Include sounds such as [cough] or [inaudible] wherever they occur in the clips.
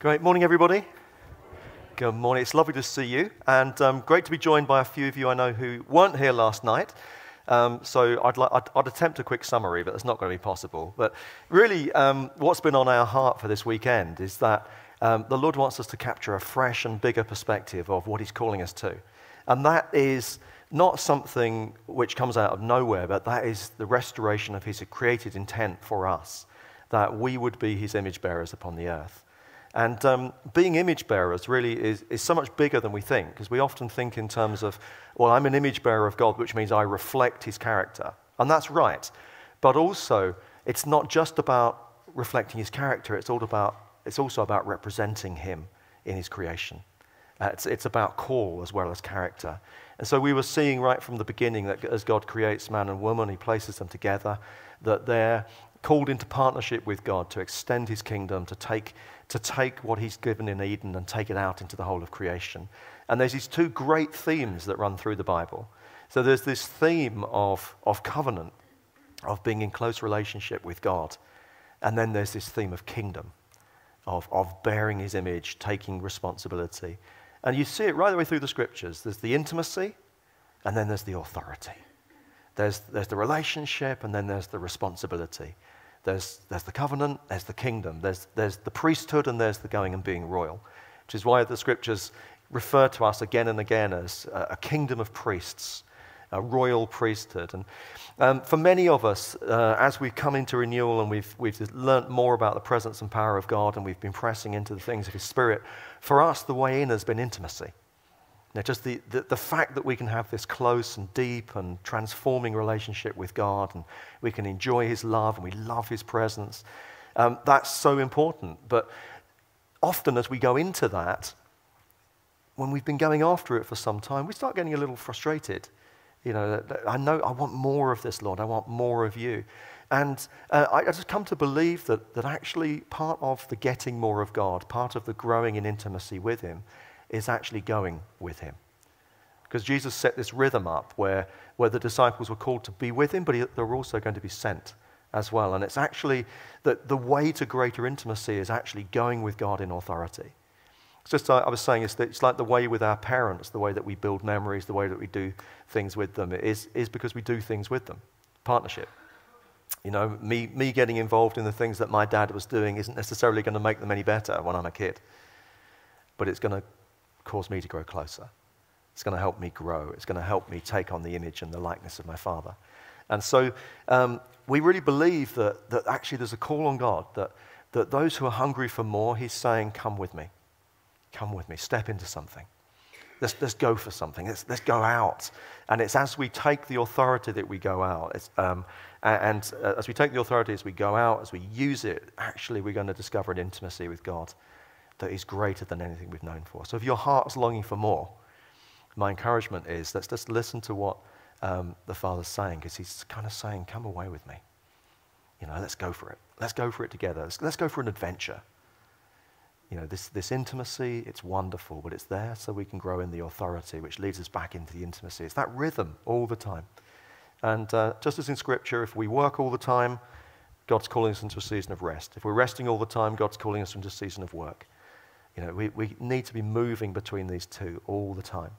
Great morning, everybody. Good morning. It's lovely to see you, and um, great to be joined by a few of you I know who weren't here last night. Um, so I'd, li- I'd, I'd, attempt a quick summary, but it's not going to be possible. But really, um, what's been on our heart for this weekend is that um, the Lord wants us to capture a fresh and bigger perspective of what He's calling us to, and that is not something which comes out of nowhere, but that is the restoration of His created intent for us, that we would be His image bearers upon the earth. And um, being image bearers really is, is so much bigger than we think, because we often think in terms of, well, I'm an image bearer of God, which means I reflect his character. And that's right. But also, it's not just about reflecting his character, it's, all about, it's also about representing him in his creation. Uh, it's, it's about call as well as character. And so we were seeing right from the beginning that as God creates man and woman, he places them together, that they're called into partnership with God to extend his kingdom, to take to take what he's given in Eden and take it out into the whole of creation. And there's these two great themes that run through the Bible. So there's this theme of, of covenant, of being in close relationship with God. And then there's this theme of kingdom, of, of bearing his image, taking responsibility. And you see it right the way through the scriptures. There's the intimacy, and then there's the authority. There's, there's the relationship, and then there's the responsibility. There's, there's the covenant, there's the kingdom, there's, there's the priesthood, and there's the going and being royal, which is why the scriptures refer to us again and again as a, kingdom of priests, a royal priesthood. And um, for many of us, uh, as we've come into renewal and we've, we've learnt more about the presence and power of God and we've been pressing into the things of His Spirit, for us, the way in has been intimacy. Just the, the, the, fact that we can have this close and deep and transforming relationship with God and we can enjoy His love and we love His presence, um, that's so important. But often as we go into that, when we've been going after it for some time, we start getting a little frustrated. You know, I know I want more of this, Lord. I want more of you. And uh, I, I just come to believe that, that actually part of the getting more of God, part of the growing in intimacy with Him, is actually going with him. Because Jesus set this rhythm up where, where the disciples were called to be with him, but he, they were also going to be sent as well. And it's actually that the way to greater intimacy is actually going with God in authority. It's just, I was saying, it's, it's like the way with our parents, the way that we build memories, the way that we do things with them, is, is because we do things with them. Partnership. You know, me, me getting involved in the things that my dad was doing isn't necessarily going to make them any better when I'm a kid, but it's going to cause me to grow closer. It's going to help me grow. It's going to help me take on the image and the likeness of my Father. And so um, we really believe that, that actually there's a call on God that, that those who are hungry for more, He's saying, Come with me. Come with me. Step into something. Let's, let's go for something. Let's, let's go out. And it's as we take the authority that we go out. Um, and uh, as we take the authority as we go out, as we use it, actually we're going to discover an intimacy with God that is greater than anything we've known for. So if your heart's longing for more, my encouragement is let's just listen to what um, the Father's saying, because he's kind of saying, Come away with me. You know, let's go for it. Let's go for it together. Let's, let's go for an adventure. You know, this, this intimacy, it's wonderful, but it's there so we can grow in the authority, which leads us back into the intimacy. It's that rhythm all the time. And uh, just as in Scripture, if we work all the time, God's calling us into a season of rest. If we're resting all the time, God's calling us into a season of work. You know, we, we need to be moving between these two all the time.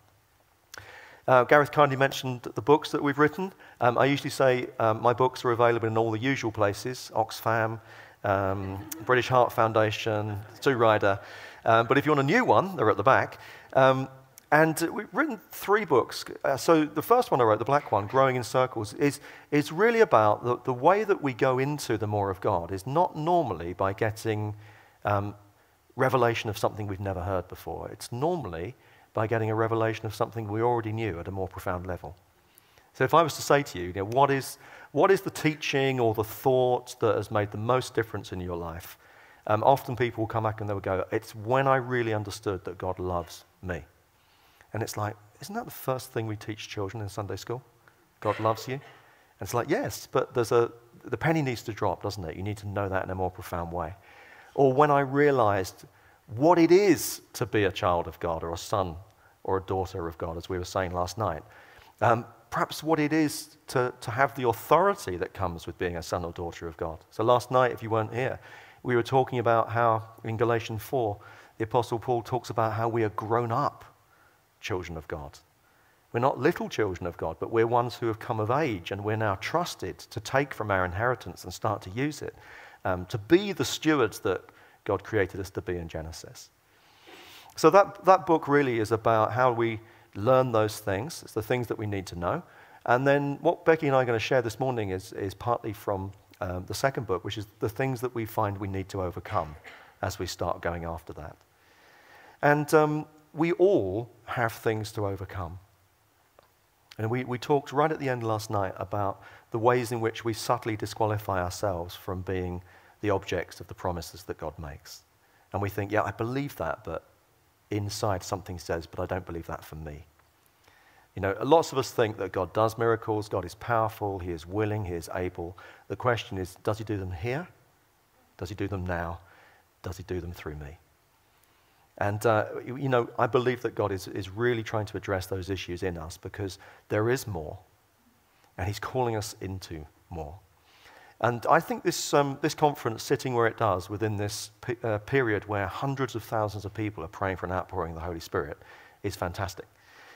Uh, Gareth kindly mentioned the books that we've written. Um, I usually say um, my books are available in all the usual places Oxfam, um, British Heart Foundation, Sue Ryder. Um, but if you want a new one, they're at the back. Um, and we've written three books. Uh, so the first one I wrote, the black one, Growing in Circles, is, is really about the, the way that we go into the more of God is not normally by getting um, revelation of something we've never heard before. It's normally by getting a revelation of something we already knew at a more profound level. So if I was to say to you, you know, what, is, what is the teaching or the thought that has made the most difference in your life? Um, often people will come back and they will go, it's when I really understood that God loves me. And it's like, isn't that the first thing we teach children in Sunday school? God loves you. And it's like, yes, but there's a, the penny needs to drop, doesn't it? You need to know that in a more profound way or when I realized what it is to be a child of God or a son or a daughter of God, as we were saying last night. Um, perhaps what it is to, to have the authority that comes with being a son or daughter of God. So last night, if you weren't here, We were talking about how in Galatians 4, the Apostle Paul talks about how we are grown up children of God. We're not little children of God, but we're ones who have come of age and we're now trusted to take from our inheritance and start to use it, um, to be the stewards that God created us to be in Genesis. So that, that book really is about how we learn those things. It's the things that we need to know. And then what Becky and I are going to share this morning is, is partly from um, the second book, which is the things that we find we need to overcome as we start going after that. And um, we all have things to overcome. And we, we talked right at the end last night about the ways in which we subtly disqualify ourselves from being the objects of the promises that God makes. And we think, yeah, I believe that, but inside something says, but I don't believe that for me. You know, lots of us think that God does miracles, God is powerful, He is willing, He is able. The question is, does He do them here? Does He do them now? Does He do them through me? And, uh, you know, I believe that God is, is really trying to address those issues in us because there is more. And He's calling us into more. And I think this, um, this conference, sitting where it does within this pe- uh, period where hundreds of thousands of people are praying for an outpouring of the Holy Spirit, is fantastic.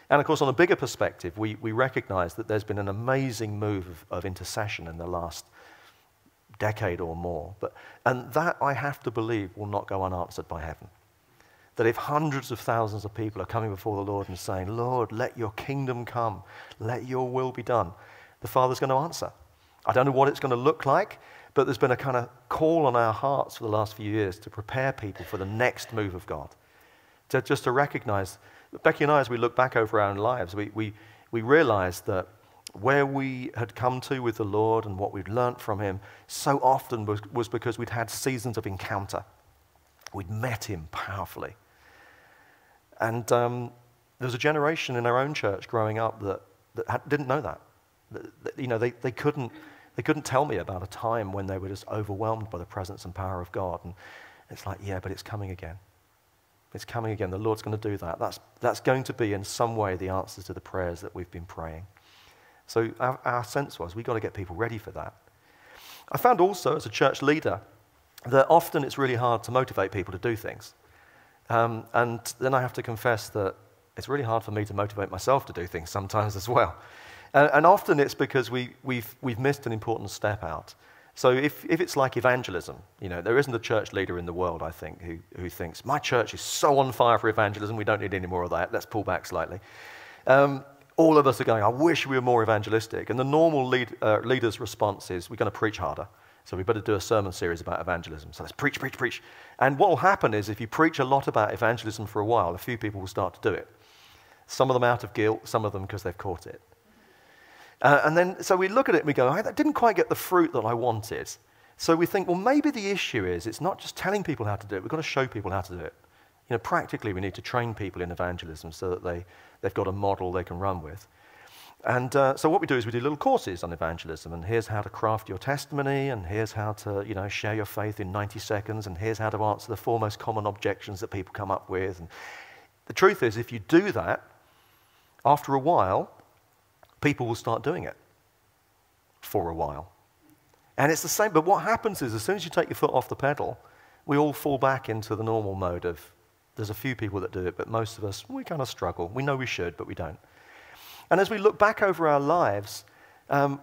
And of course, on a bigger perspective, we, we recognize that there's been an amazing move of, of intercession in the last decade or more. But, and that, I have to believe, will not go unanswered by heaven. That if hundreds of thousands of people are coming before the Lord and saying, Lord, let your kingdom come, let your will be done, the Father's going to answer. I don't know what it's going to look like, but there's been a kind of call on our hearts for the last few years to prepare people for the next move of God. To, just to recognize, Becky and I, as we look back over our own lives, we, we, we realized that where we had come to with the Lord and what we'd learnt from Him so often was, was because we'd had seasons of encounter. We'd met Him powerfully. And um, there was a generation in our own church growing up that, that didn't know that. You know, they, they, couldn't, they couldn't tell me about a time when they were just overwhelmed by the presence and power of God. And it's like, yeah, but it's coming again. It's coming again. The Lord's going to do that. That's, that's going to be, in some way, the answer to the prayers that we've been praying. So our, our sense was we've got to get people ready for that. I found also, as a church leader, that often it's really hard to motivate people to do things. Um, and then I have to confess that it's really hard for me to motivate myself to do things sometimes as well. And, and often it's because we, we've, we've missed an important step out. So if, if it's like evangelism, you know, there isn't a church leader in the world, I think, who, who thinks, my church is so on fire for evangelism, we don't need any more of that. Let's pull back slightly. Um, all of us are going, I wish we were more evangelistic. And the normal lead, uh, leader's response is, we're going to preach harder. So we better do a sermon series about evangelism. So let's preach, preach, preach. And what will happen is if you preach a lot about evangelism for a while, a few people will start to do it. Some of them out of guilt, some of them because they've caught it. Uh, and then, so we look at it and we go, I didn't quite get the fruit that I wanted. So we think, well, maybe the issue is it's not just telling people how to do it, we've got to show people how to do it. You know, practically, we need to train people in evangelism so that they, they've got a model they can run with. And uh, so what we do is we do little courses on evangelism, and here's how to craft your testimony, and here's how to, you know, share your faith in 90 seconds, and here's how to answer the four most common objections that people come up with. And the truth is, if you do that, after a while, people will start doing it for a while. And it's the same, but what happens is as soon as you take your foot off the pedal, we all fall back into the normal mode of there's a few people that do it, but most of us, we kind of struggle. We know we should, but we don't. And as we look back over our lives, um,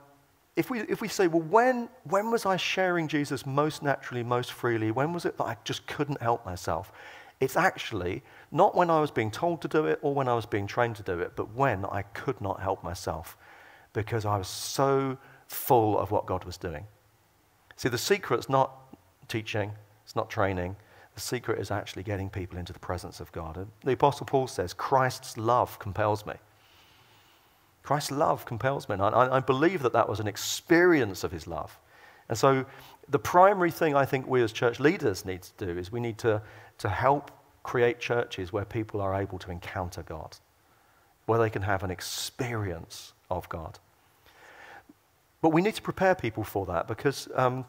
if, we, if we say, well, when, when was I sharing Jesus most naturally, most freely? When was it that I just couldn't help myself? It's actually not when I was being told to do it or when I was being trained to do it, but when I could not help myself because I was so full of what God was doing. See, the secret's not teaching, it's not training. The secret is actually getting people into the presence of God. And the Apostle Paul says, Christ's love compels me. Christ's love compels men. I, I believe that that was an experience of his love. And so, the primary thing I think we as church leaders need to do is we need to, to help create churches where people are able to encounter God, where they can have an experience of God. But we need to prepare people for that because um,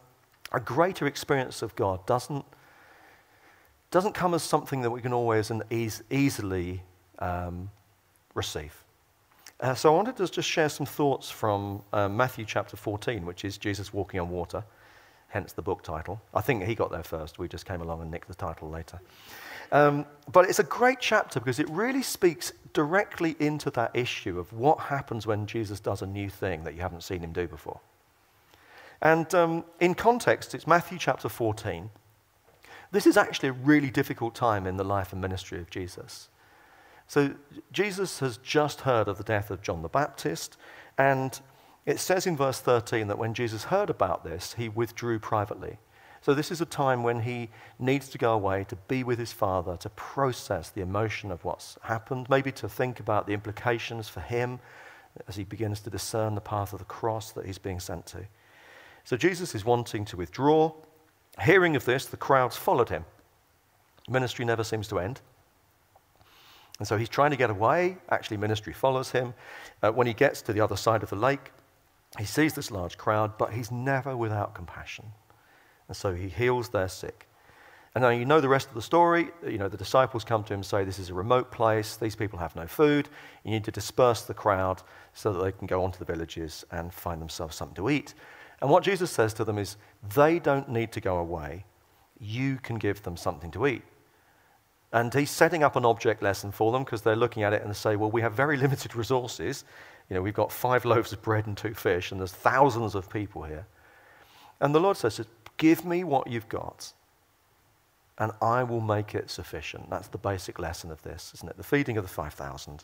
a greater experience of God doesn't, doesn't come as something that we can always and eas- easily um, receive. Uh, so I wanted to just share some thoughts from uh, Matthew chapter 14, which is Jesus walking on water. Hence the book title. I think he got there first. We just came along and nicked the title later. Um, but it's a great chapter because it really speaks directly into that issue of what happens when Jesus does a new thing that you haven't seen him do before. And um, in context, it's Matthew chapter 14. This is actually a really difficult time in the life and ministry of Jesus. So, Jesus has just heard of the death of John the Baptist, and it says in verse 13 that when Jesus heard about this, he withdrew privately. So, this is a time when he needs to go away to be with his Father, to process the emotion of what's happened, maybe to think about the implications for him as he begins to discern the path of the cross that he's being sent to. So, Jesus is wanting to withdraw. Hearing of this, the crowds followed him. Ministry never seems to end. And so he's trying to get away. Actually, ministry follows him. Uh, when he gets to the other side of the lake, he sees this large crowd, but he's never without compassion. And so he heals their sick. And now you know the rest of the story. You know, the disciples come to him and say, This is a remote place. These people have no food. You need to disperse the crowd so that they can go on to the villages and find themselves something to eat. And what Jesus says to them is, They don't need to go away. You can give them something to eat. And he's setting up an object lesson for them because they're looking at it and they say, Well, we have very [laughs] limited resources. You know, we've got five loaves of bread and two fish, and there's thousands of people here. And the Lord says, Give me what you've got, and I will make it sufficient. That's the basic lesson of this, isn't it? The feeding of the 5,000.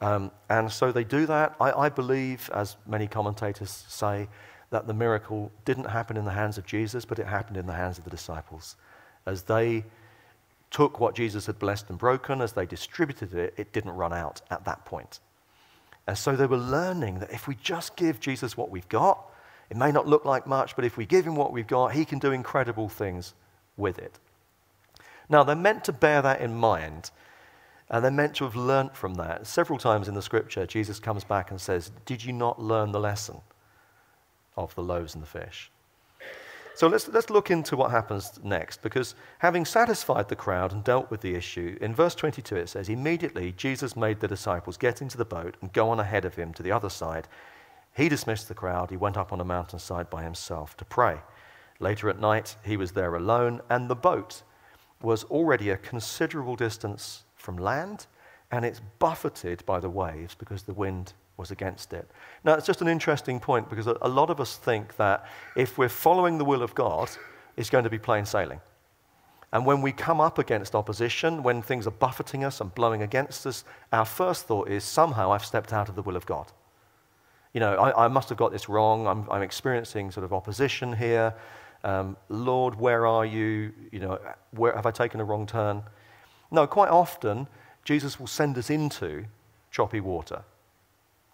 Um, and so they do that. I, I believe, as many commentators say, that the miracle didn't happen in the hands of Jesus, but it happened in the hands of the disciples. As they took what Jesus had blessed and broken, as they distributed it, it didn't run out at that point. And so they were learning that if we just give Jesus what we've got, it may not look like much, but if we give him what we've got, he can do incredible things with it. Now, they're meant to bear that in mind, and they're meant to have learnt from that. Several times in the scripture, Jesus comes back and says, Did you not learn the lesson of the loaves and the fish? So let's, let's look into what happens next, because having satisfied the crowd and dealt with the issue, in verse 22 it says, Immediately Jesus made the disciples get into the boat and go on ahead of him to the other side he dismissed the crowd. He went up on a mountainside by himself to pray. Later at night, he was there alone, and the boat was already a considerable distance from land, and it's buffeted by the waves because the wind was against it. Now, it's just an interesting point because a lot of us think that if we're following the will of God, it's going to be plain sailing. And when we come up against opposition, when things are buffeting us and blowing against us, our first thought is somehow I've stepped out of the will of God you know, I, I must have got this wrong. I'm, I'm experiencing sort of opposition here. Um, Lord, where are you? You know, where have I taken a wrong turn? No, quite often, Jesus will send us into choppy water.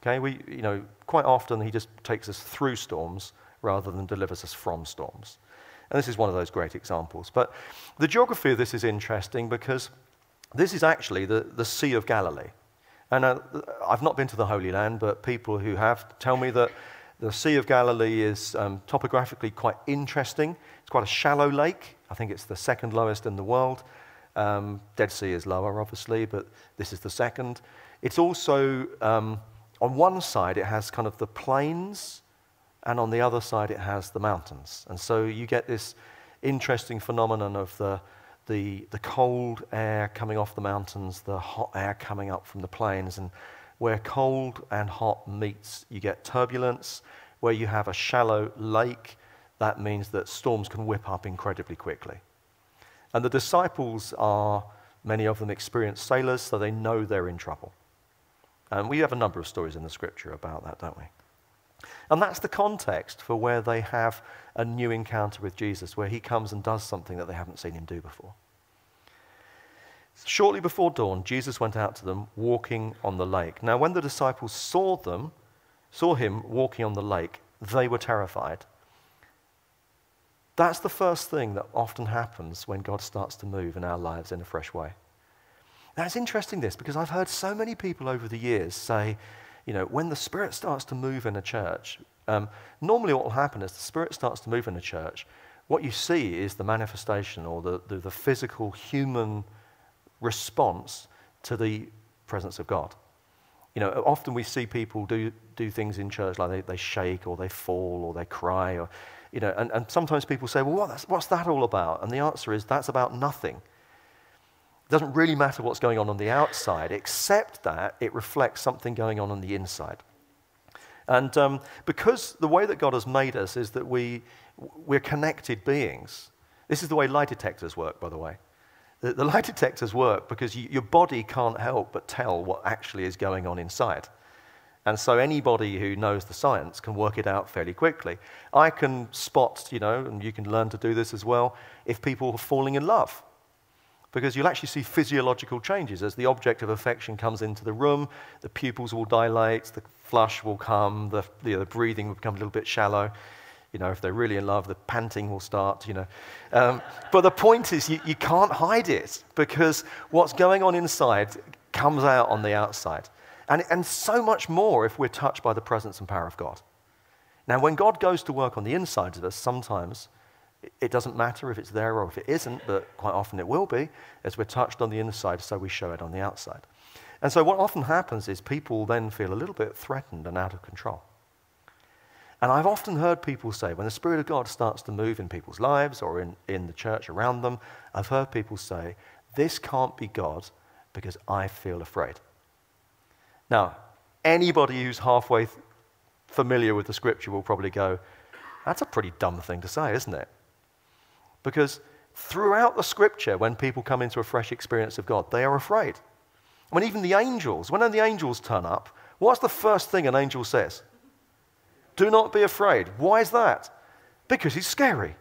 Okay, we, you know, quite often he just takes us through storms rather than delivers us from storms. And this is one of those great examples. But the geography of this is interesting because this is actually the, the Sea of Galilee. And uh, I've not been to the Holy Land, but people who have tell me that the Sea of Galilee is um, topographically quite interesting. It's quite a shallow lake. I think it's the second lowest in the world. Um, Dead Sea is lower, obviously, but this is the second. It's also, um, on one side, it has kind of the plains, and on the other side, it has the mountains. And so you get this interesting phenomenon of the the, the cold air coming off the mountains, the hot air coming up from the plains. And where cold and hot meets, you get turbulence. Where you have a shallow lake, that means that storms can whip up incredibly quickly. And the disciples are, many of them, experienced sailors, so they know they're in trouble. And we have a number of stories in the scripture about that, don't we? And that's the context for where they have a new encounter with Jesus, where he comes and does something that they haven't seen him do before. Shortly before dawn, Jesus went out to them walking on the lake. Now, when the disciples saw them, saw him walking on the lake, they were terrified. That's the first thing that often happens when God starts to move in our lives in a fresh way. Now, it's interesting this because I've heard so many people over the years say, you know, when the Spirit starts to move in a church, um, normally what will happen is the Spirit starts to move in a church. What you see is the manifestation or the, the, the physical human response to the presence of God. You know, often we see people do, do things in church like they, they shake or they fall or they cry. Or You know, and, and sometimes people say, well, what, what's that all about? And the answer is that's about nothing. Doesn't really matter what's going on on the outside, except that it reflects something going on on the inside. And um, because the way that God has made us is that we, we're connected beings. This is the way lie detectors work, by the way. The, the [laughs] lie detectors work because you, your body can't help but tell what actually is going on inside. And so anybody who knows the science can work it out fairly quickly. I can spot, you know, and you can learn to do this as well, if people are falling in love because you'll actually see physiological changes. As the object of affection comes into the room, the pupils will dilate, the flush will come, the, you know, the breathing will become a little bit shallow. You know, if they're really in love, the panting will start, you know. Um, but the point is, you, you can't hide it because what's going on inside comes out on the outside. And, and so much more if we're touched by the presence and power of God. Now, when God goes to work on the insides of us, sometimes it doesn't matter if it's there or if it isn't, but quite often it will be, as we're touched on the inside, so we show it on the outside. And so what often happens is people then feel a little bit threatened and out of control. And I've often heard people say, when the Spirit of God starts to move in people's lives or in, in the church around them, I've heard people say, This can't be God because I feel afraid. Now, anybody who's halfway th- familiar with the scripture will probably go, That's a pretty dumb thing to say, isn't it? Because throughout the scripture, when people come into a fresh experience of God, they are afraid. When even the angels, when the angels turn up, what's the first thing an angel says? Do not be afraid. Why is that? Because he's scary.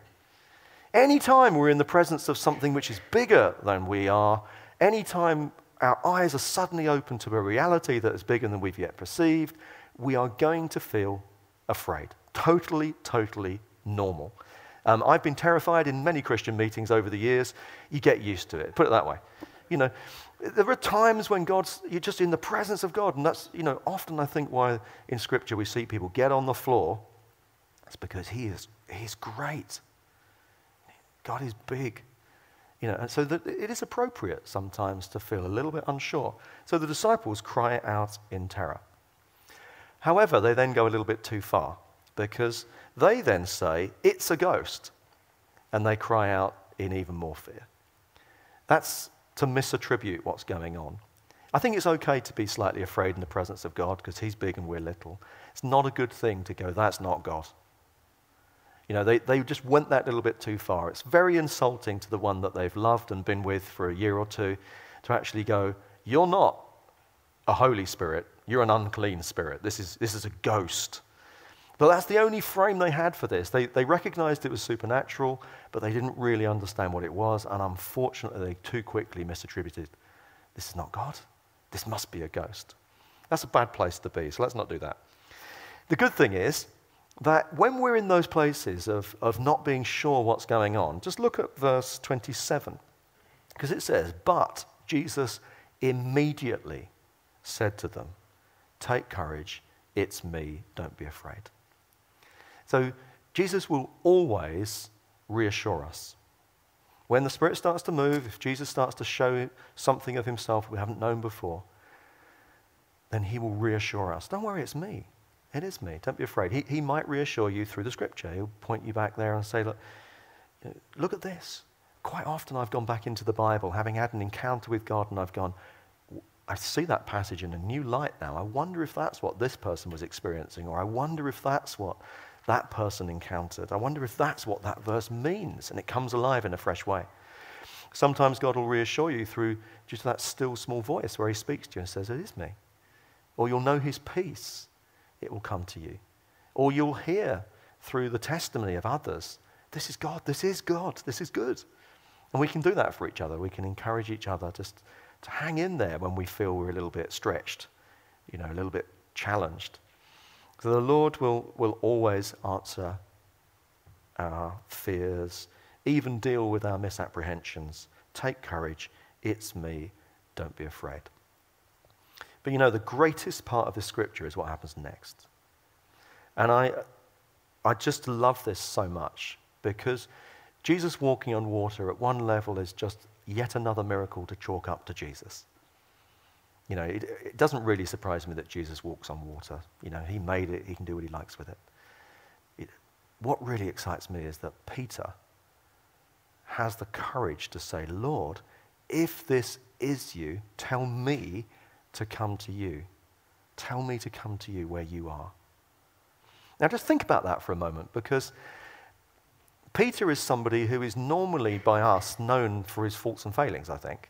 Anytime we're in the presence of something which is bigger than we are, anytime our eyes are suddenly open to a reality that is bigger than we've yet perceived, we are going to feel afraid. Totally, totally normal. Um, I've been terrified in many Christian meetings over the years. You get used to it. Put it that way. You know, there are times when God's, you're just in the presence of God. And that's, you know, often I think why in Scripture we see people get on the floor. It's because He is, He's great. God is big. You know, and so that it is appropriate sometimes to feel a little bit unsure. So the disciples cry out in terror. However, they then go a little bit too far because they then say, It's a ghost. And they cry out in even more fear. That's to misattribute what's going on. I think it's okay to be slightly afraid in the presence of God because He's big and we're little. It's not a good thing to go, That's not God. You know, they, they just went that little bit too far. It's very insulting to the one that they've loved and been with for a year or two to actually go, You're not a Holy Spirit, you're an unclean spirit. This is, this is a ghost. But that's the only frame they had for this. They, they recognized it was supernatural, but they didn't really understand what it was, and unfortunately, they too quickly misattributed. This is not God. This must be a ghost. That's a bad place to be, so let's not do that. The good thing is that when we're in those places of, of not being sure what's going on, just look at verse 27, because it says, But Jesus immediately said to them, Take courage, it's me, don't be afraid. So Jesus will always reassure us. When the Spirit starts to move, if Jesus starts to show something of himself we haven't known before, then he will reassure us. Don't worry, it's me. It is me. Don't be afraid. He, he might reassure you through the scripture. He'll point you back there and say, look, look at this. Quite often I've gone back into the Bible, having had an encounter with God, and I've gone, I see that passage in a new light now. I wonder if that's what this person was experiencing, or I wonder if that's what that person encountered. I wonder if that's what that verse means, and it comes alive in a fresh way. Sometimes God will reassure you through just that still small voice where He speaks to you and says, It is me. Or you'll know His peace, it will come to you. Or you'll hear through the testimony of others, This is God, this is God, this is good. And we can do that for each other. We can encourage each other just to hang in there when we feel we're a little bit stretched, you know, a little bit challenged. So the Lord will, will always answer our fears, even deal with our misapprehensions. Take courage. It's me. Don't be afraid. But you know, the greatest part of the scripture is what happens next. And I, I just love this so much because Jesus walking on water at one level is just yet another miracle to chalk up to Jesus. You know, it, it, doesn't really surprise me that Jesus walks on water. You know, he made it, he can do what he likes with it. it. what really excites me is that Peter has the courage to say, Lord, if this is you, tell me to come to you. Tell me to come to you where you are. Now, just think about that for a moment because Peter is somebody who is normally by us known for his faults and failings, I think.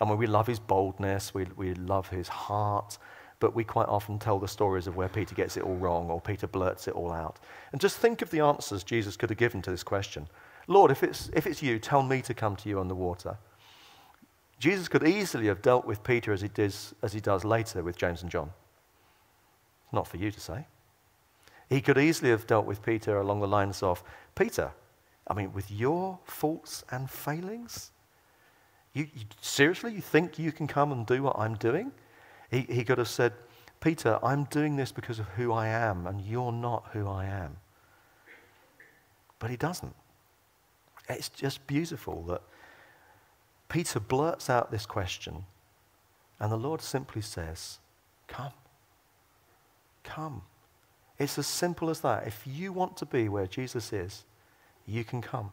I mean, we love his boldness, we, we love his heart, but we quite often tell the stories of where Peter gets it all wrong or Peter blurts it all out. And just think of the answers Jesus could have given to this question Lord, if it's, if it's you, tell me to come to you on the water. Jesus could easily have dealt with Peter as he, does, as he does later with James and John. Not for you to say. He could easily have dealt with Peter along the lines of Peter, I mean, with your faults and failings? You, you, seriously, you think you can come and do what I'm doing? He, he could have said, Peter, I'm doing this because of who I am, and you're not who I am. But he doesn't. It's just beautiful that Peter blurts out this question, and the Lord simply says, Come. Come. It's as simple as that. If you want to be where Jesus is, you can come.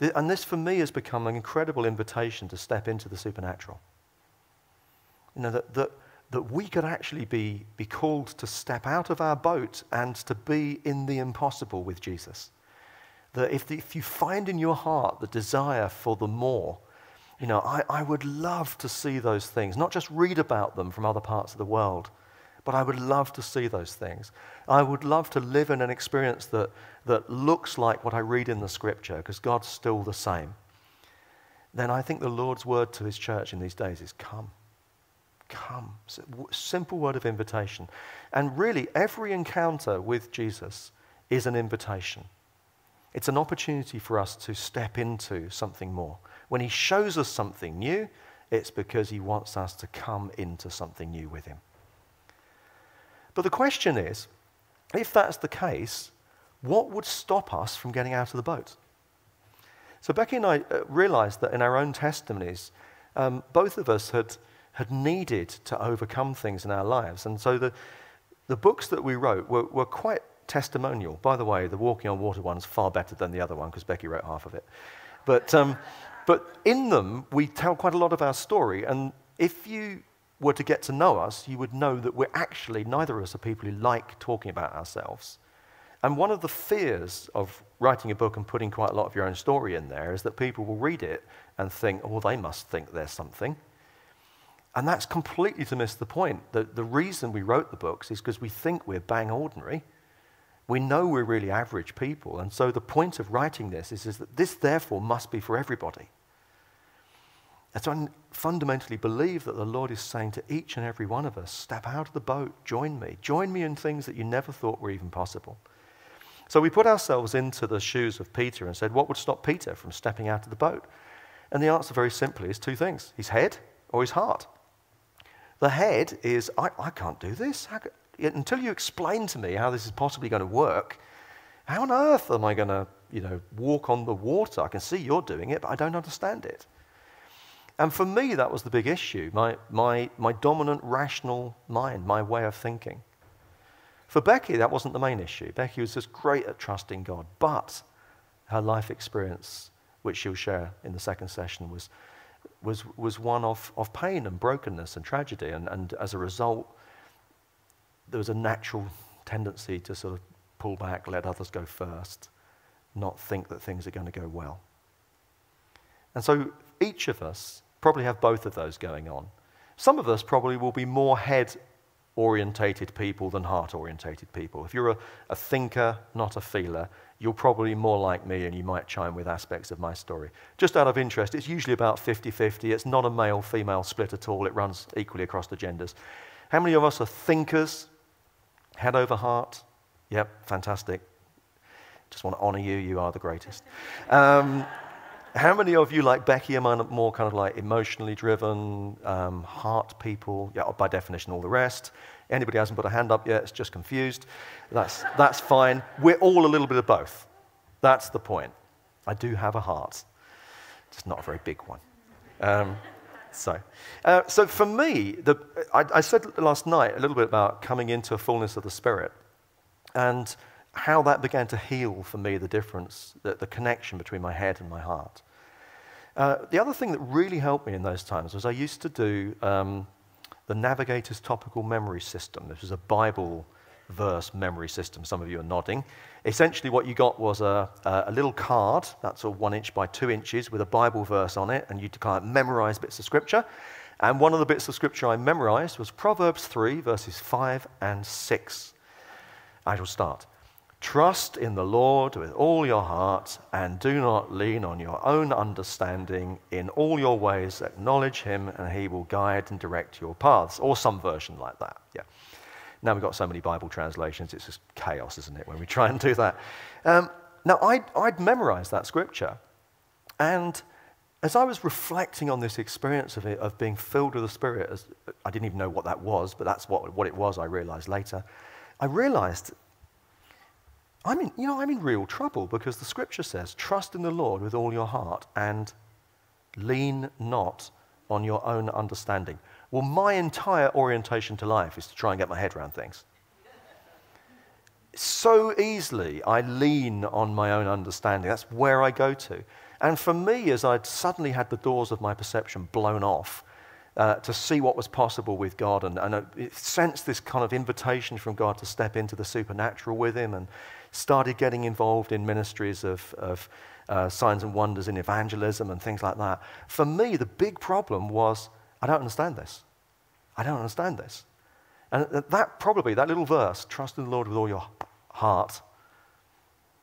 And this, for me, has become an incredible invitation to step into the supernatural. You know, that, that, that we could actually be, be called to step out of our boat and to be in the impossible with Jesus. That if, the, if you find in your heart the desire for the more, you know, I, I would love to see those things, not just read about them from other parts of the world, but I would love to see those things. I would love to live in an experience that, that looks like what I read in the scripture, because God's still the same. Then I think the Lord's word to his church in these days is come. Come. Simple word of invitation. And really, every encounter with Jesus is an invitation. It's an opportunity for us to step into something more. When he shows us something new, it's because he wants us to come into something new with him. But the question is if that's the case, what would stop us from getting out of the boat? So Becky and I uh, realized that in our own testimonies, um, both of us had, had needed to overcome things in our lives. And so the, the books that we wrote were, were quite testimonial. By the way, the Walking on Water one is far better than the other one because Becky wrote half of it. But, um, but in them, we tell quite a lot of our story. And if you were to get to know us, you would know that we're actually, neither of us are people who like talking about ourselves. And one of the fears of writing a book and putting quite a lot of your own story in there is that people will read it and think, oh, they must think there's something. And that's completely to miss the point. The, the reason we wrote the books is because we think we're bang ordinary. We know we're really average people. And so the point of writing this is, is that this, therefore, must be for everybody. So I fundamentally believe that the Lord is saying to each and every one of us step out of the boat, join me. Join me in things that you never thought were even possible. So we put ourselves into the shoes of Peter and said, what would stop Peter from stepping out of the boat? And the answer, very simply, is two things his head or his heart. The head is, I, I can't do this. until you explain to me how this is possibly going to work, how on earth am I going to you know, walk on the water? I can see you're doing it, but I don't understand it. And for me, that was the big issue my, my, my dominant rational mind, my way of thinking. For Becky, that wasn't the main issue. Becky was just great at trusting God, but her life experience, which she'll share in the second session, was, was, was one of, of pain and brokenness and tragedy. And, and as a result, there was a natural tendency to sort of pull back, let others go first, not think that things are going to go well. And so each of us probably have both of those going on. Some of us probably will be more head orientated people than heart orientated people. If you're a, a, thinker, not a feeler, you're probably more like me and you might chime with aspects of my story. Just out of interest, it's usually about 50 50. It's not a male female split at all, it runs equally across the genders. How many of us are thinkers, head over heart? Yep, fantastic. Just want to honor you, you are the greatest. Um, how many of you, like Becky, are more kind of like emotionally driven, um, heart people? Yeah, by definition, all the rest. Anybody hasn't put a hand up yet, it's just confused. That's, that's fine. We're all a little bit of both. That's the point. I do have a heart, just not a very big one. Um, so, uh, so for me, the, I, I said last night a little bit about coming into a fullness of the Spirit. And how that began to heal for me the difference, the, the connection between my head and my heart. Uh, the other thing that really helped me in those times was I used to do um, the Navigator's Topical Memory System. This was a Bible verse memory system. Some of you are nodding. Essentially, what you got was a, a little card, that's all one inch by two inches, with a Bible verse on it, and you kind of memorize bits of scripture. And one of the bits of scripture I memorized was Proverbs 3, verses 5 and 6. I shall start. Trust in the Lord with all your heart and do not lean on your own understanding. In all your ways, acknowledge him and he will guide and direct your paths. Or some version like that. Yeah. Now we've got so many Bible translations, it's just chaos, isn't it, when we try and do that. Um, now, I'd, I'd memorized that scripture. And as I was reflecting on this experience of, it, of being filled with the Spirit, as, I didn't even know what that was, but that's what, what it was, I realized later. I realized I'm in, you know, I'm in real trouble because the scripture says, trust in the Lord with all your heart and lean not on your own understanding. Well, my entire orientation to life is to try and get my head around things. So easily, I lean on my own understanding. That's where I go to. And for me, as I'd suddenly had the doors of my perception blown off, uh, to see what was possible with God and, and it sensed this kind of invitation from God to step into the supernatural with Him and started getting involved in ministries of, of uh, signs and wonders in evangelism and things like that. For me, the big problem was I don't understand this. I don't understand this. And that probably, that little verse, trust in the Lord with all your heart,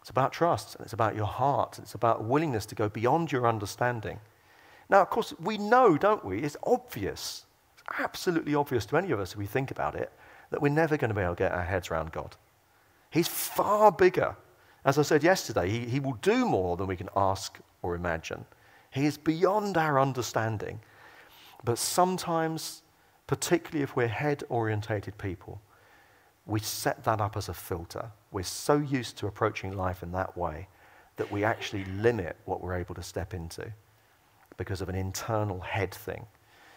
it's about trust and it's about your heart. It's about willingness to go beyond your understanding. Now, of course, we know, don't we? It's obvious. It's absolutely obvious to any of us if we think about it that we're never going to be able to get our heads around God. He's far bigger. As I said yesterday, he, he will do more than we can ask or imagine. He is beyond our understanding. But sometimes, particularly if we're head orientated people, we set that up as a filter. We're so used to approaching life in that way that we actually limit what we're able to step into because of an internal head thing.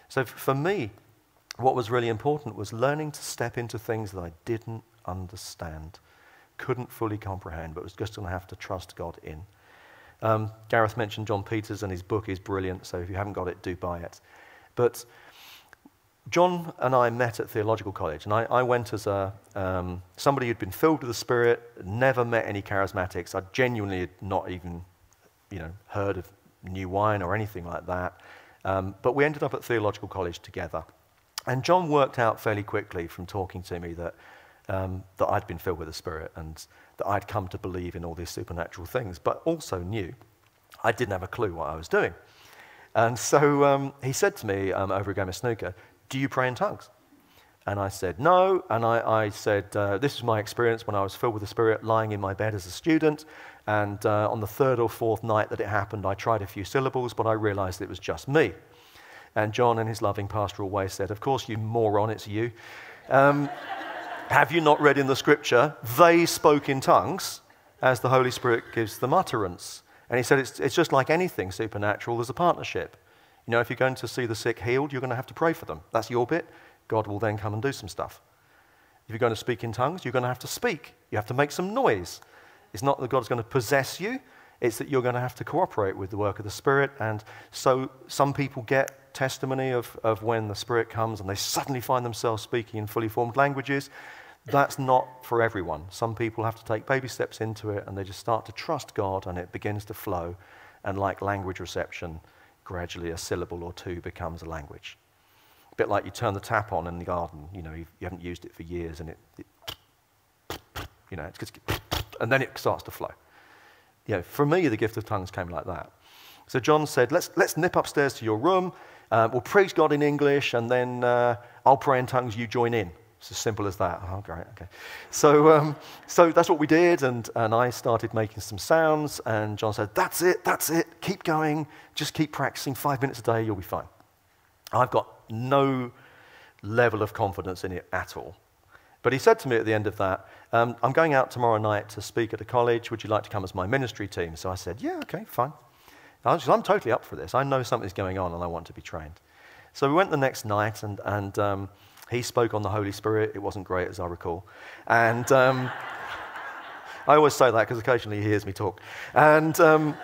So for me, what was really important was learning to step into things that I didn't understand, couldn't fully comprehend, but was just going to have to trust God in. Um, Gareth mentioned John Peters, and his book is brilliant, so if you haven't got it, do buy it. But John and I met at theological college, and I, I went as a, um, somebody who'd been filled with the Spirit, never met any charismatics. I genuinely had not even, you know, heard of new wine or anything like that. Um, but we ended up at theological college together. And John worked out fairly quickly from talking to me that, um, that I'd been filled with the Spirit and that I'd come to believe in all these supernatural things, but also knew I didn't have a clue what I was doing. And so um, he said to me um, over a game of snooker, Do you pray in tongues? And I said, No. And I, I said, uh, This is my experience when I was filled with the Spirit lying in my bed as a student. And uh, on the third or fourth night that it happened, I tried a few syllables, but I realized it was just me. And John, in his loving pastoral way, said, Of course, you moron, it's you. Um, have you not read in the scripture, they spoke in tongues as the Holy Spirit gives them utterance? And he said, it's, it's just like anything supernatural, there's a partnership. You know, if you're going to see the sick healed, you're going to have to pray for them. That's your bit. God will then come and do some stuff. If you're going to speak in tongues, you're going to have to speak. You have to make some noise. It's not that God's going to possess you, it's that you're going to have to cooperate with the work of the Spirit. And so some people get testimony of, of when the Spirit comes and they suddenly find themselves speaking in fully formed languages. That's not for everyone. Some people have to take baby steps into it and they just start to trust God and it begins to flow. And like language reception, gradually a syllable or two becomes a language. A bit like you turn the tap on in the garden, you know, you, haven't used it for years and it, it you know, it's and then it starts to flow. You know, for me, the gift of tongues came like that. So John said, let's, let's nip upstairs to your room. Uh, we'll praise God in English, and then uh, I'll pray in tongues, you join in. It's as simple as that. Oh, great, okay. So, um, so that's what we did, and, and I started making some sounds, and John said, That's it, that's it, keep going, just keep practicing five minutes a day, you'll be fine. I've got no level of confidence in it at all. But he said to me at the end of that, um, I'm going out tomorrow night to speak at a college. Would you like to come as my ministry team? So I said, Yeah, okay, fine. I am totally up for this. I know something's going on and I want to be trained. So we went the next night and, and um, he spoke on the Holy Spirit. It wasn't great, as I recall. And, um, I always say that because occasionally he hears me talk. And um,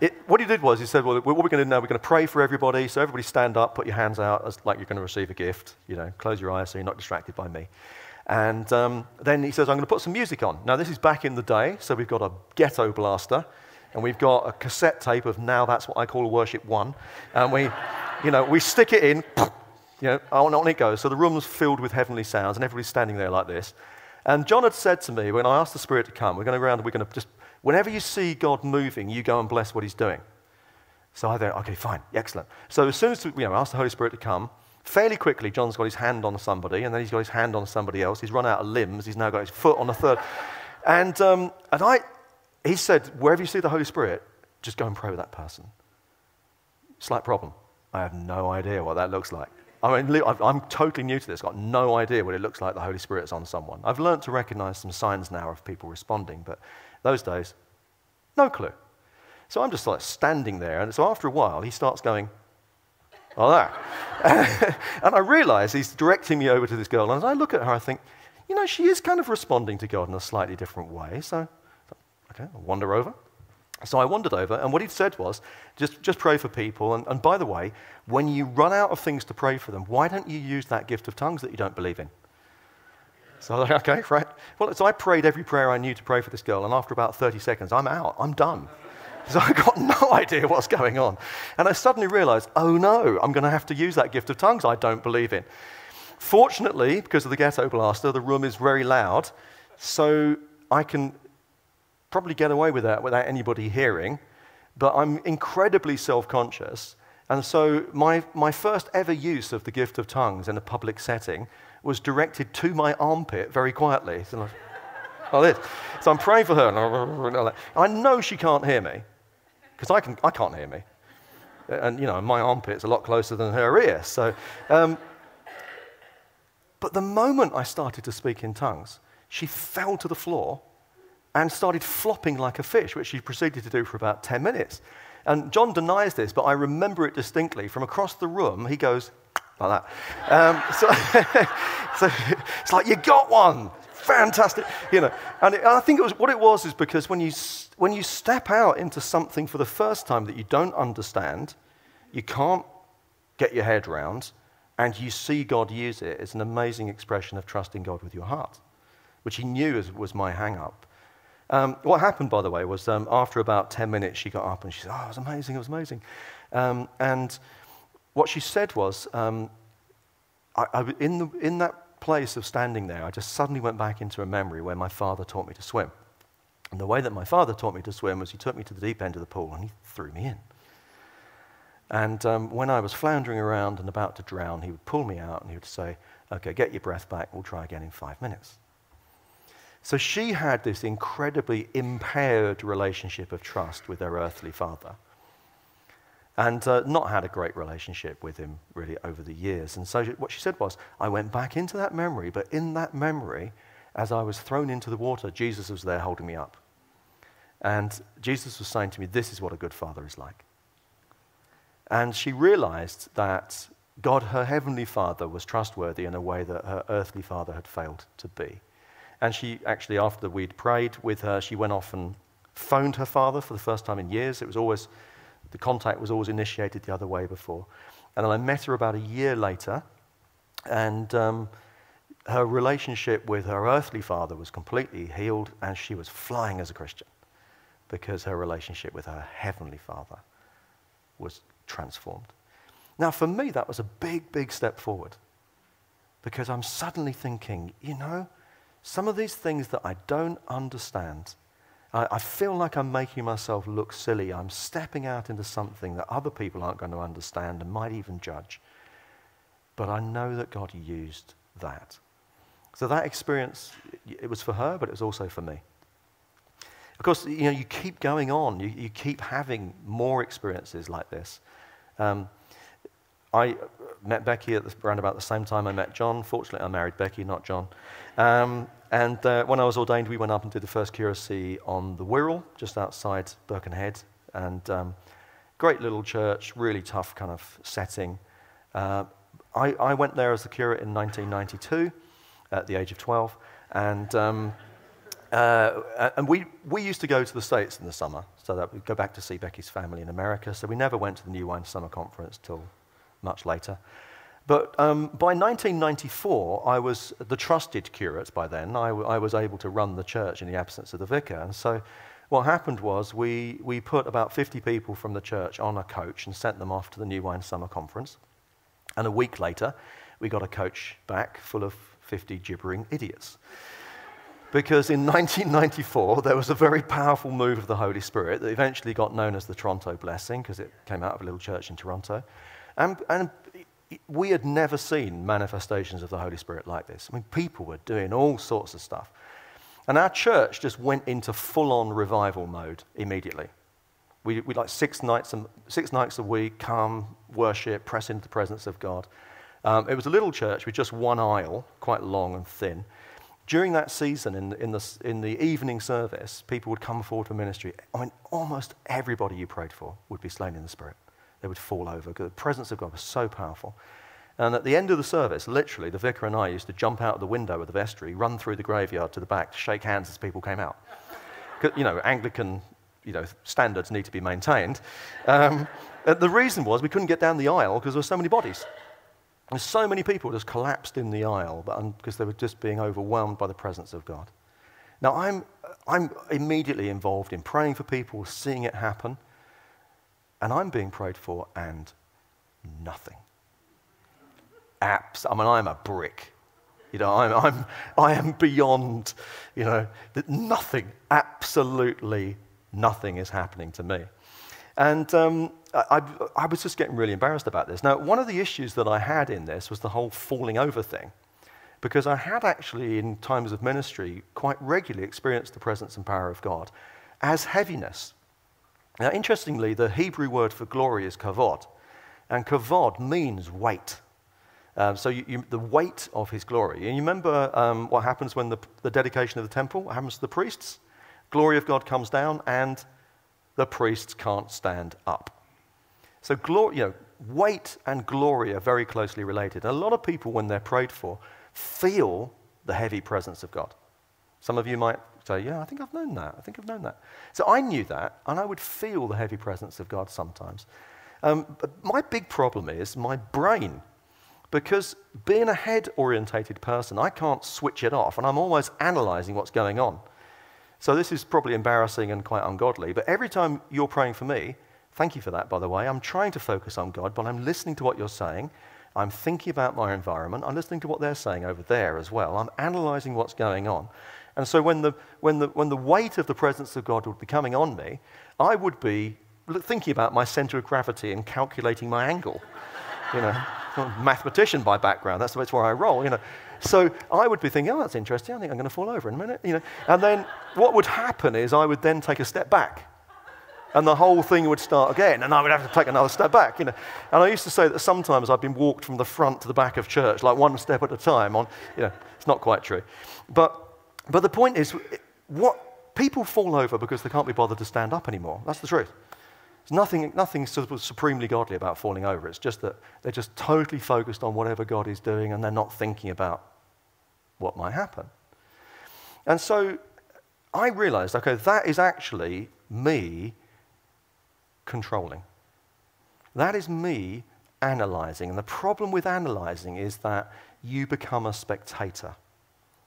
it, what he did was he said, well, what we're going to do now, we're going to pray for everybody. So everybody stand up, put your hands out as like you're going to receive a gift. You know, close your eyes so you're not distracted by me. And um, then he says, I'm going to put some music on. Now, this is back in the day, so we've got a ghetto blaster, and we've got a cassette tape of Now That's What I Call a Worship 1. And we, you know, we stick it in, you know, on, on it goes. So the room's filled with heavenly sounds, and everybody's standing there like this. And John had said to me, when I asked the Spirit to come, we're going to go around we're going to just, whenever you see God moving, you go and bless what he's doing. So I thought, okay, fine, excellent. So as soon as you know, I asked the Holy Spirit to come, Fairly quickly, John's got his hand on somebody, and then he's got his hand on somebody else. He's run out of limbs. He's now got his foot on a third. And, um, and I, he said, wherever you see the Holy Spirit, just go and pray with that person. Slight problem. I have no idea what that looks like. I mean, I'm totally new to this. I've got no idea what it looks like the Holy Spirit's on someone. I've learned to recognize some signs now of people responding, but those days, no clue. So I'm just like standing there, and so after a while, he starts going, like that. [laughs] and I realize he's directing me over to this girl. And as I look at her, I think, you know, she is kind of responding to God in a slightly different way. So, okay, I'll wander over. So I wandered over, and what he'd said was just, just pray for people. And, and by the way, when you run out of things to pray for them, why don't you use that gift of tongues that you don't believe in? So I was like, okay, right. Well, so I prayed every prayer I knew to pray for this girl, and after about 30 seconds, I'm out. I'm done. [laughs] So I got [laughs] no idea what's going on. And I suddenly realized, oh no, I'm going to have to use that gift of tongues I don't believe in. Fortunately, because of the ghetto blaster, the room is very loud, so I can probably get away with that without anybody hearing, but I'm incredibly self conscious. And so my, my first ever use of the gift of tongues in a public setting was directed to my armpit very quietly. So, like [laughs] this. so I'm praying for her. I know she can't hear me because I, can, I can't hear me. And, you know, my armpit's a lot closer than her ear. So, um, but the moment I started to speak in tongues, she fell to the floor and started flopping like a fish, which she proceeded to do for about 10 minutes. And John denies this, but I remember it distinctly. From across the room, he goes like that. Um, [laughs] so, [laughs] so it's like, you got one fantastic, you know. And it, I think it was what it was is because when you when you step out into something for the first time that you don't understand, you can't get your head round, and you see God use it. It's an amazing expression of trusting God with your heart, which He knew was, was my hang up. Um, what happened, by the way, was um, after about 10 minutes, she got up and she said, Oh, it was amazing, it was amazing. Um, and what she said was, um, I, I, in, the, in that place of standing there, I just suddenly went back into a memory where my father taught me to swim. And the way that my father taught me to swim was he took me to the deep end of the pool and he threw me in. And um, when I was floundering around and about to drown, he would pull me out and he would say, Okay, get your breath back, we'll try again in five minutes. So she had this incredibly impaired relationship of trust with her earthly father and uh, not had a great relationship with him really over the years. And so what she said was, I went back into that memory, but in that memory, as I was thrown into the water, Jesus was there holding me up. And Jesus was saying to me, This is what a good father is like. And she realized that God, her heavenly father, was trustworthy in a way that her earthly father had failed to be. And she actually, after we'd prayed with her, she went off and phoned her father for the first time in years. It was always the contact was always initiated the other way before. And then I met her about a year later, and um, her relationship with her earthly father was completely healed, and she was flying as a Christian because her relationship with her heavenly father was transformed. Now, for me, that was a big, big step forward because I'm suddenly thinking, you know, some of these things that I don't understand I, I feel like I'm making myself look silly. I'm stepping out into something that other people aren't going to understand and might even judge. But I know that God used that. So that experience, it was for her, but it was also for me. Of course, you know, you keep going on. You, you keep having more experiences like this. Um, I met Becky at the, around about the same time I met John. Fortunately, I married Becky, not John. Um, and uh, when I was ordained, we went up and did the first curacy on the Wirral, just outside Birkenhead. And um, great little church, really tough kind of setting. Uh, I, I, went there as the curate in 1992 at the age of 12. And um, uh, and we, we used to go to the States in the summer, so that we'd go back to see Becky's family in America. So we never went to the New Wine Summer Conference till much later. But um, by 1994, I was the trusted curate by then. I, w- I was able to run the church in the absence of the vicar. And so what happened was we, we put about 50 people from the church on a coach and sent them off to the New Wine Summer Conference. And a week later, we got a coach back full of 50 gibbering idiots. Because in 1994, there was a very powerful move of the Holy Spirit that eventually got known as the Toronto Blessing, because it came out of a little church in Toronto. And, and we had never seen manifestations of the Holy Spirit like this. I mean, people were doing all sorts of stuff. And our church just went into full on revival mode immediately. We, we like six nights, a, six nights a week, come, worship, press into the presence of God. Um, it was a little church with just one aisle, quite long and thin. During that season, in, in, the, in the evening service, people would come forward for ministry. I mean, almost everybody you prayed for would be slain in the Spirit they would fall over because the presence of God was so powerful. And at the end of the service, literally, the vicar and I used to jump out of the window of the vestry, run through the graveyard to the back to shake hands as people came out. You know, Anglican you know, standards need to be maintained. Um, the reason was we couldn't get down the aisle because there were so many bodies. And so many people just collapsed in the aisle because they were just being overwhelmed by the presence of God. Now, I'm, I'm immediately involved in praying for people, seeing it happen and I'm being prayed for, and nothing. Apps. I mean, I'm a brick. You know, I'm, I'm, I am beyond, you know, that nothing, absolutely nothing is happening to me. And um, I, I, was just getting really embarrassed about this. Now, one of the issues that I had in this was the whole falling over thing. Because I had actually, in times of ministry, quite regularly experienced the presence and power of God as heaviness. Now, interestingly, the Hebrew word for glory is kavod, and kavod means weight. Um, so you, you, the weight of his glory. And you remember um, what happens when the, the dedication of the temple? What happens to the priests? Glory of God comes down, and the priests can't stand up. So glory, you know, weight and glory are very closely related. A lot of people, when they're prayed for, feel the heavy presence of God. Some of you might say, Yeah, I think I've known that. I think I've known that. So I knew that, and I would feel the heavy presence of God sometimes. Um, my big problem is my brain. Because being a head orientated person, I can't switch it off, and I'm always analyzing what's going on. So this is probably embarrassing and quite ungodly, but every time you're praying for me, thank you for that, by the way, I'm trying to focus on God, but I'm listening to what you're saying. I'm thinking about my environment. I'm listening to what they're saying over there as well. I'm analyzing what's going on. And so when the, when, the, when the weight of the presence of God would be coming on me, I would be thinking about my center of gravity and calculating my angle. You know, [laughs] mathematician by background, that's, that's where I roll, you know. So I would be thinking, oh, that's interesting, I think I'm going to fall over in a minute, you know. And then what would happen is I would then take a step back and the whole thing would start again, and I would have to take another step back, you know. And I used to say that sometimes I've been walked from the front to the back of church, like one step at a time. On, you know, it's not quite true, but but the point is, what people fall over because they can't be bothered to stand up anymore. That's the truth. There's nothing, nothing supremely godly about falling over. It's just that they're just totally focused on whatever God is doing and they're not thinking about what might happen. And so I realized, okay, that is actually me controlling. That is me analyzing. And the problem with analyzing is that you become a spectator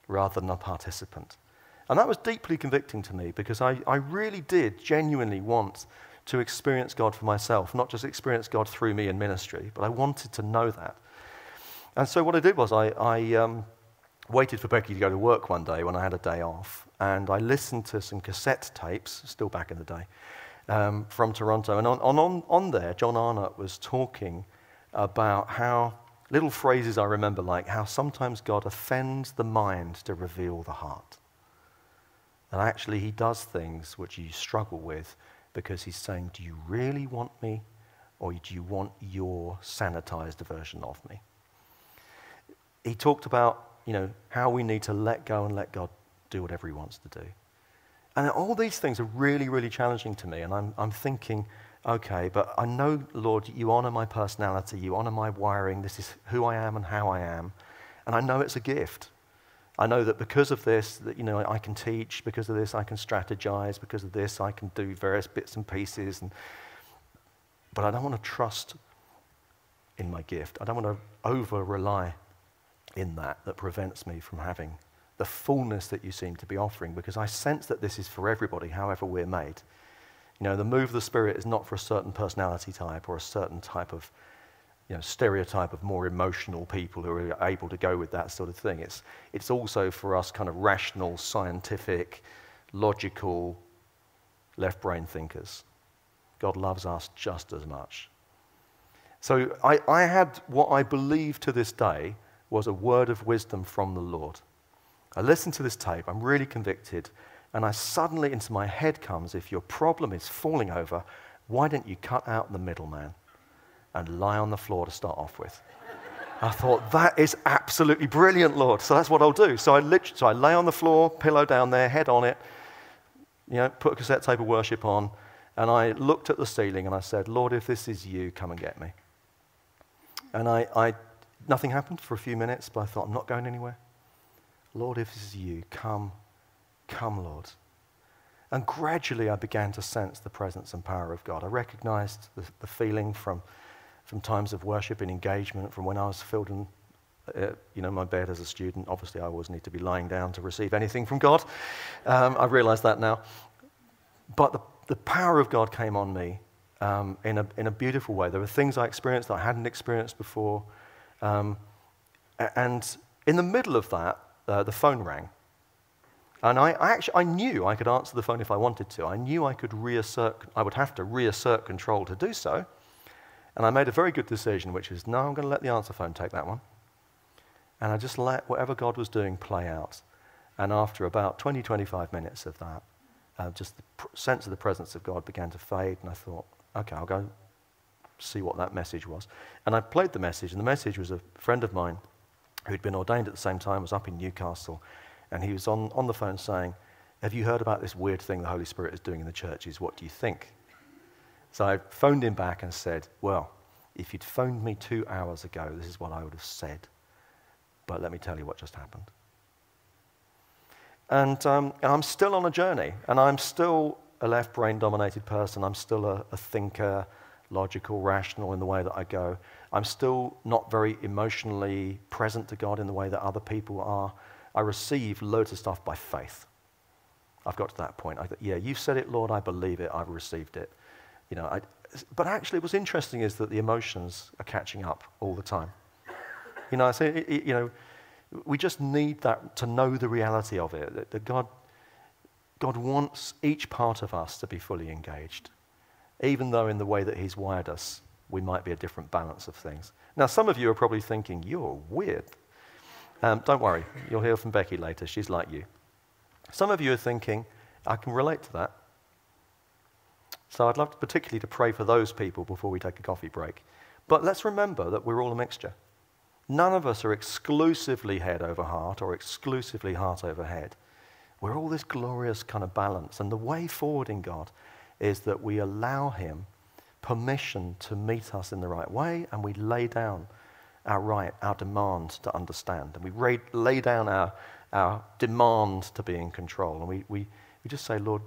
rather than a participant. And that was deeply convicting to me because I, I really did genuinely want to experience God for myself, not just experience God through me in ministry, but I wanted to know that. And so what I did was I, I um, waited for Becky to go to work one day when I had a day off, and I listened to some cassette tapes, still back in the day, um, from Toronto. And on, on, on there, John Arnott was talking about how little phrases I remember, like how sometimes God offends the mind to reveal the heart. And actually, He does things which you struggle with because He's saying, Do you really want me, or do you want your sanitized version of me? He talked about, you know, how we need to let go and let God do whatever He wants to do. And all these things are really, really challenging to me. And I'm, I'm thinking, okay, but I know, Lord, you honor my personality, you honor my wiring, this is who I am and how I am, and I know it's a gift. I know that because of this, that, you know, I can teach. Because of this, I can strategize. Because of this, I can do various bits and pieces. And, but I don't want to trust in my gift. I don't want to over rely in that that prevents me from having the fullness that you seem to be offering because I sense that this is for everybody, however we're made. You know, the move of the Spirit is not for a certain personality type or a certain type of you know, stereotype of more emotional people who are able to go with that sort of thing. It's, it's also for us kind of rational, scientific, logical, left brain thinkers. God loves us just as much. So I, I had what I believe to this day was a word of wisdom from the Lord. I listened to this tape, I'm really convicted, and I suddenly into my head comes if your problem is falling over, why don't you cut out the middleman and lie on the floor to start off with? I thought, that is absolutely brilliant, Lord. So that's what I'll do. So I, literally, so I lay on the floor, pillow down there, head on it, you know, put a cassette tape of worship on, and I looked at the ceiling and I said, Lord, if this is you, come and get me. And I, I nothing happened for a few minutes, but I thought, I'm not going anywhere. Lord, if this is you, come, come, Lord. And gradually I began to sense the presence and power of God. I recognized the, the feeling from, from times of worship and engagement, from when I was filled in uh, you know, my bed as a student. Obviously, I always need to be lying down to receive anything from God. Um, I realize that now. But the, the power of God came on me um, in, a, in a beautiful way. There were things I experienced that I hadn't experienced before. Um, and in the middle of that, uh, the phone rang. And I, I, actually I knew I could answer the phone if I wanted to. I knew I could reassert, I would have to reassert control to do so. And I made a very good decision, which is no, I'm going to let the answer phone take that one. And I just let whatever God was doing play out. And after about 20, 25 minutes of that, uh, just the pr- sense of the presence of God began to fade. And I thought, okay, I'll go see what that message was. And I played the message, and the message was a friend of mine who'd been ordained at the same time, was up in Newcastle, and he was on, on the phone saying, Have you heard about this weird thing the Holy Spirit is doing in the churches? What do you think? So I phoned him back and said, Well, if you'd phoned me two hours ago, this is what I would have said. But let me tell you what just happened. And, um, and I'm still on a journey, and I'm still a left brain dominated person. I'm still a, a thinker, logical, rational in the way that I go. I'm still not very emotionally present to God in the way that other people are. I receive loads of stuff by faith. I've got to that point. I yeah, you said it, Lord. I believe it. I've received it. You know, I, but actually, what's interesting is that the emotions are catching up all the time. You know, I say, you know, we just need that to know the reality of it. That, that God, God wants each part of us to be fully engaged even though in the way that He's wired us, we might be a different balance of things. Now, some of you are probably thinking, you're weird. Um, don't worry, you'll hear from Becky later. She's like you. Some of you are thinking, I can relate to that. So I'd love to particularly to pray for those people before we take a coffee break. But let's remember that we're all a mixture. None of us are exclusively head over heart or exclusively heart over head. We're all this glorious kind of balance. And the way forward in God is that we allow Him permission to meet us in the right way and we lay down our right, our demand to understand. And we lay down our, our demand to be in control. And we, we, we just say, Lord,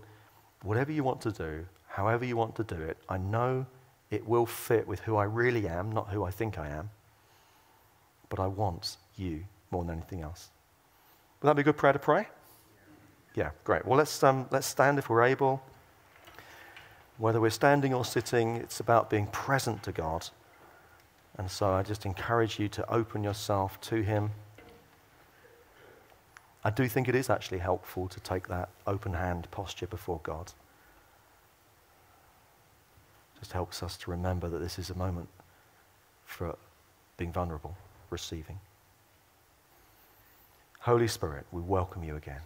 whatever you want to do, however you want to do it, I know it will fit with who I really am, not who I think I am. But I want you more than anything else. Would that be a good prayer to pray? Yeah, great. Well, let's, um, let's stand if we're able. Whether we're standing or sitting, it's about being present to God. And so I just encourage you to open yourself to Him. I do think it is actually helpful to take that open hand posture before God. Just helps us to remember that this is a moment for being vulnerable, receiving. Holy Spirit, we welcome you again.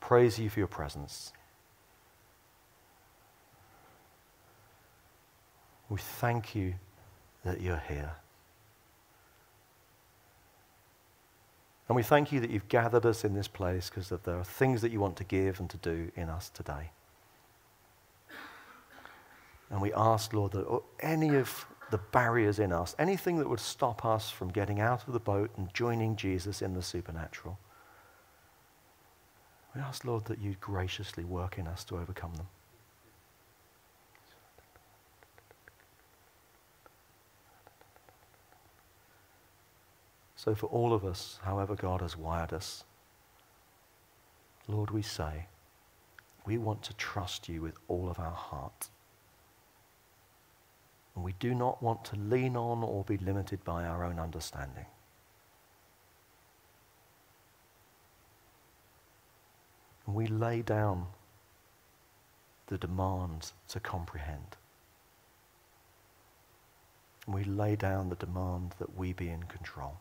Praise you for your presence. We thank you that you're here. And we thank you that you've gathered us in this place because there are things that you want to give and to do in us today. And we ask, Lord, that any of the barriers in us, anything that would stop us from getting out of the boat and joining Jesus in the supernatural. We ask, Lord, that you graciously work in us to overcome them. So, for all of us, however God has wired us, Lord, we say, we want to trust you with all of our heart. And we do not want to lean on or be limited by our own understanding. And we lay down the demand to comprehend. And we lay down the demand that we be in control.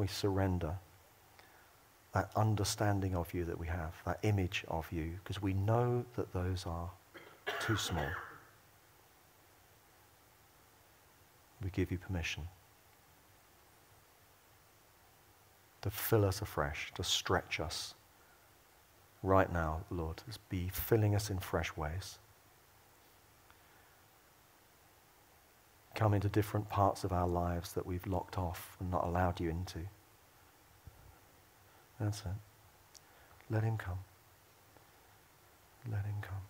We surrender that understanding of you that we have, that image of you, because we know that those are too small. We give you permission to fill us afresh, to stretch us right now, Lord, be filling us in fresh ways. Come into different parts of our lives that we've locked off and not allowed you into. That's it. Let him come. Let him come.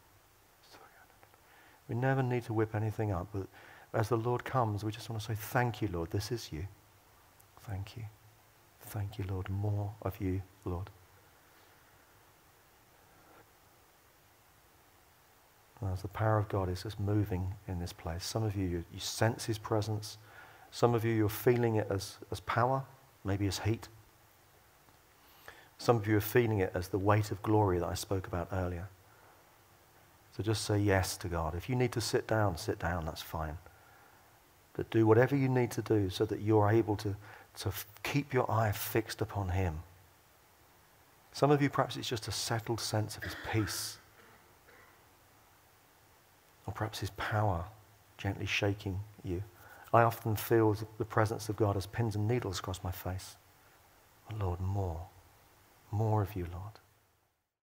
We never need to whip anything up, but as the Lord comes, we just want to say, Thank you, Lord. This is you. Thank you. Thank you, Lord. More of you, Lord. As the power of God is just moving in this place. Some of you, you, you sense His presence. Some of you, you're feeling it as, as power, maybe as heat. Some of you are feeling it as the weight of glory that I spoke about earlier. So just say yes to God. If you need to sit down, sit down, that's fine. But do whatever you need to do so that you're able to, to keep your eye fixed upon Him. Some of you, perhaps it's just a settled sense of His peace. Or perhaps His power gently shaking you. I often feel the presence of God as pins and needles across my face. Oh, Lord, more. More of you, Lord.